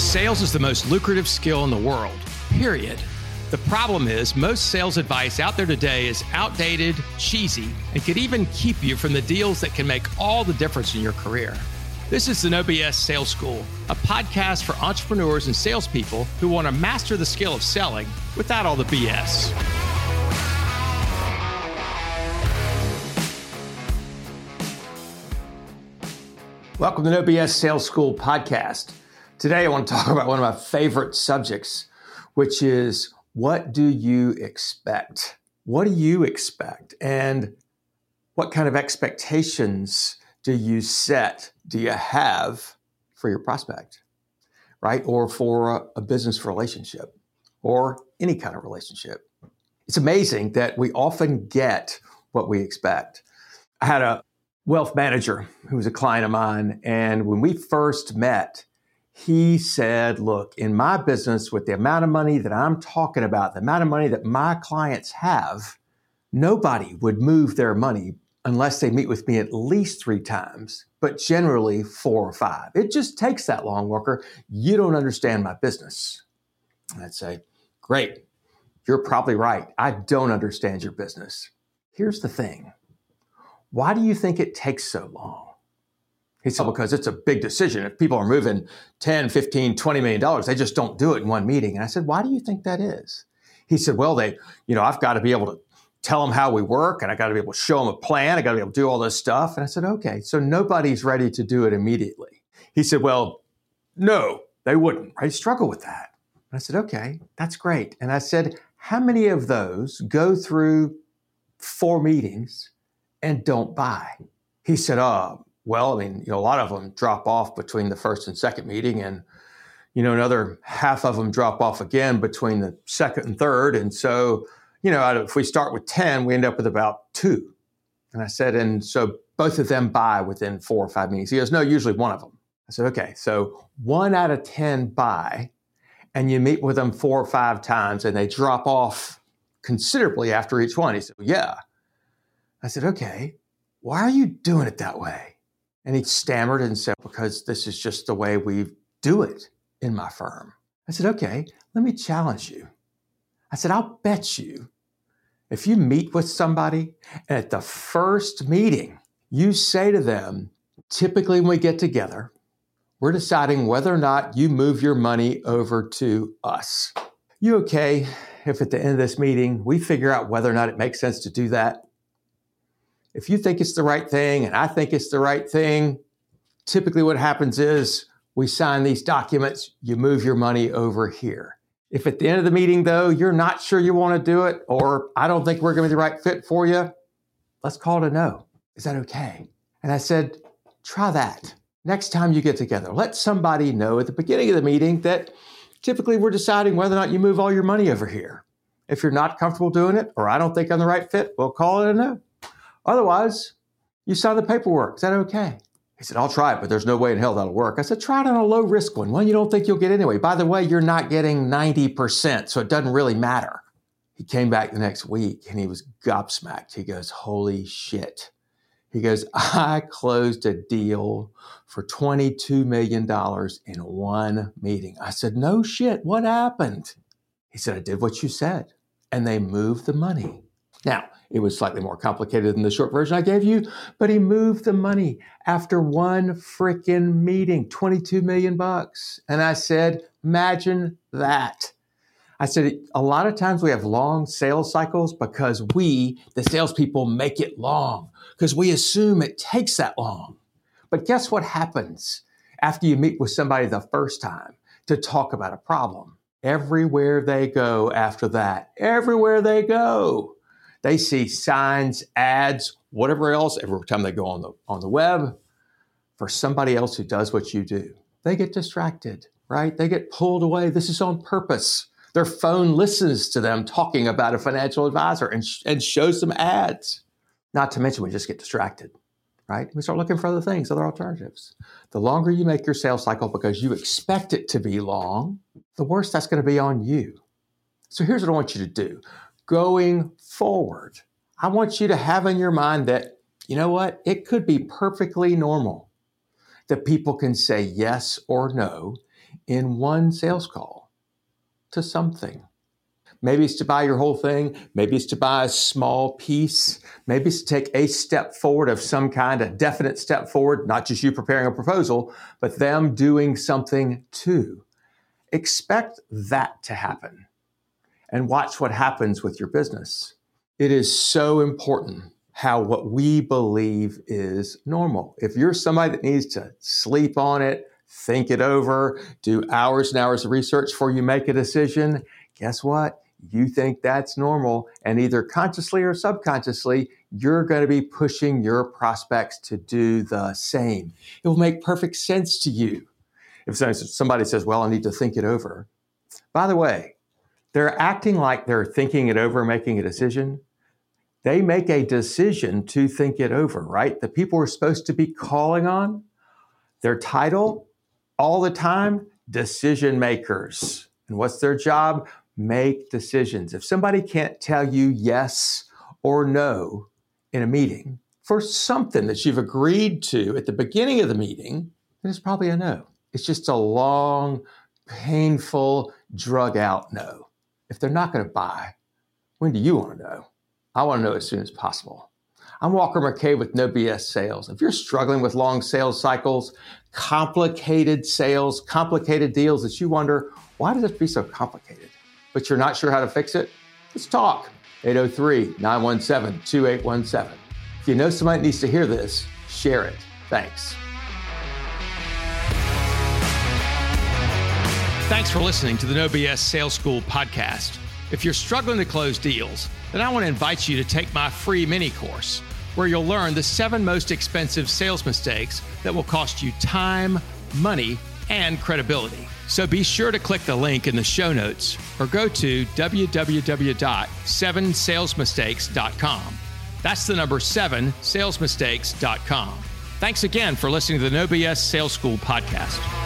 Sales is the most lucrative skill in the world, period. The problem is, most sales advice out there today is outdated, cheesy, and could even keep you from the deals that can make all the difference in your career. This is the No BS Sales School, a podcast for entrepreneurs and salespeople who want to master the skill of selling without all the BS. Welcome to No BS Sales School podcast. Today, I want to talk about one of my favorite subjects, which is what do you expect? What do you expect? And what kind of expectations do you set, do you have for your prospect, right? Or for a, a business relationship or any kind of relationship. It's amazing that we often get what we expect. I had a wealth manager who was a client of mine, and when we first met, he said, Look, in my business, with the amount of money that I'm talking about, the amount of money that my clients have, nobody would move their money unless they meet with me at least three times, but generally four or five. It just takes that long, Walker. You don't understand my business. And I'd say, Great, you're probably right. I don't understand your business. Here's the thing why do you think it takes so long? He said, oh. because it's a big decision. If people are moving 10, 15, 20 million dollars, they just don't do it in one meeting. And I said, why do you think that is? He said, well, they, you know, I've got to be able to tell them how we work and I got to be able to show them a plan. I got to be able to do all this stuff. And I said, okay, so nobody's ready to do it immediately. He said, well, no, they wouldn't. I struggle with that. And I said, okay, that's great. And I said, how many of those go through four meetings and don't buy? He said, oh, well, I mean, you know, a lot of them drop off between the first and second meeting, and you know, another half of them drop off again between the second and third. And so, you know, if we start with 10, we end up with about two. And I said, and so both of them buy within four or five meetings. He goes, no, usually one of them. I said, okay, so one out of 10 buy, and you meet with them four or five times, and they drop off considerably after each one. He said, yeah. I said, okay, why are you doing it that way? And he stammered and said, Because this is just the way we do it in my firm. I said, Okay, let me challenge you. I said, I'll bet you if you meet with somebody and at the first meeting, you say to them, typically when we get together, we're deciding whether or not you move your money over to us. You okay if at the end of this meeting we figure out whether or not it makes sense to do that? If you think it's the right thing and I think it's the right thing, typically what happens is we sign these documents, you move your money over here. If at the end of the meeting, though, you're not sure you want to do it, or I don't think we're going to be the right fit for you, let's call it a no. Is that okay? And I said, try that. Next time you get together, let somebody know at the beginning of the meeting that typically we're deciding whether or not you move all your money over here. If you're not comfortable doing it, or I don't think I'm the right fit, we'll call it a no. Otherwise, you sign the paperwork. Is that okay? He said, I'll try it, but there's no way in hell that'll work. I said, try it on a low risk one, one you don't think you'll get anyway. By the way, you're not getting 90%, so it doesn't really matter. He came back the next week and he was gobsmacked. He goes, Holy shit. He goes, I closed a deal for $22 million in one meeting. I said, No shit, what happened? He said, I did what you said. And they moved the money. Now, it was slightly more complicated than the short version I gave you, but he moved the money after one freaking meeting, 22 million bucks. And I said, imagine that. I said, a lot of times we have long sales cycles because we, the salespeople, make it long because we assume it takes that long. But guess what happens after you meet with somebody the first time to talk about a problem? Everywhere they go after that, everywhere they go, they see signs, ads, whatever else every time they go on the on the web for somebody else who does what you do. They get distracted, right? They get pulled away. This is on purpose. Their phone listens to them talking about a financial advisor and, sh- and shows them ads. Not to mention, we just get distracted, right? We start looking for other things, other alternatives. The longer you make your sales cycle because you expect it to be long, the worse that's going to be on you. So here's what I want you to do going forward. I want you to have in your mind that, you know what, it could be perfectly normal that people can say yes or no in one sales call to something. Maybe it's to buy your whole thing. Maybe it's to buy a small piece. Maybe it's to take a step forward of some kind, a definite step forward, not just you preparing a proposal, but them doing something too. Expect that to happen and watch what happens with your business. It is so important how what we believe is normal. If you're somebody that needs to sleep on it, think it over, do hours and hours of research before you make a decision, guess what? You think that's normal. And either consciously or subconsciously, you're going to be pushing your prospects to do the same. It will make perfect sense to you. If somebody says, Well, I need to think it over. By the way, they're acting like they're thinking it over, making a decision they make a decision to think it over, right? The people we're supposed to be calling on, their title all the time, decision makers. And what's their job? Make decisions. If somebody can't tell you yes or no in a meeting for something that you've agreed to at the beginning of the meeting, then it's probably a no. It's just a long, painful, drug out no. If they're not going to buy, when do you want to know? I want to know as soon as possible. I'm Walker McKay with No BS Sales. If you're struggling with long sales cycles, complicated sales, complicated deals that you wonder, why does it be so complicated? But you're not sure how to fix it? Let's talk. 803 917 2817. If you know somebody needs to hear this, share it. Thanks. Thanks for listening to the No BS Sales School podcast. If you're struggling to close deals, then I want to invite you to take my free mini course where you'll learn the seven most expensive sales mistakes that will cost you time, money, and credibility. So be sure to click the link in the show notes or go to www.sevensalesmistakes.com. That's the number seven, salesmistakes.com. Thanks again for listening to the No BS Sales School podcast.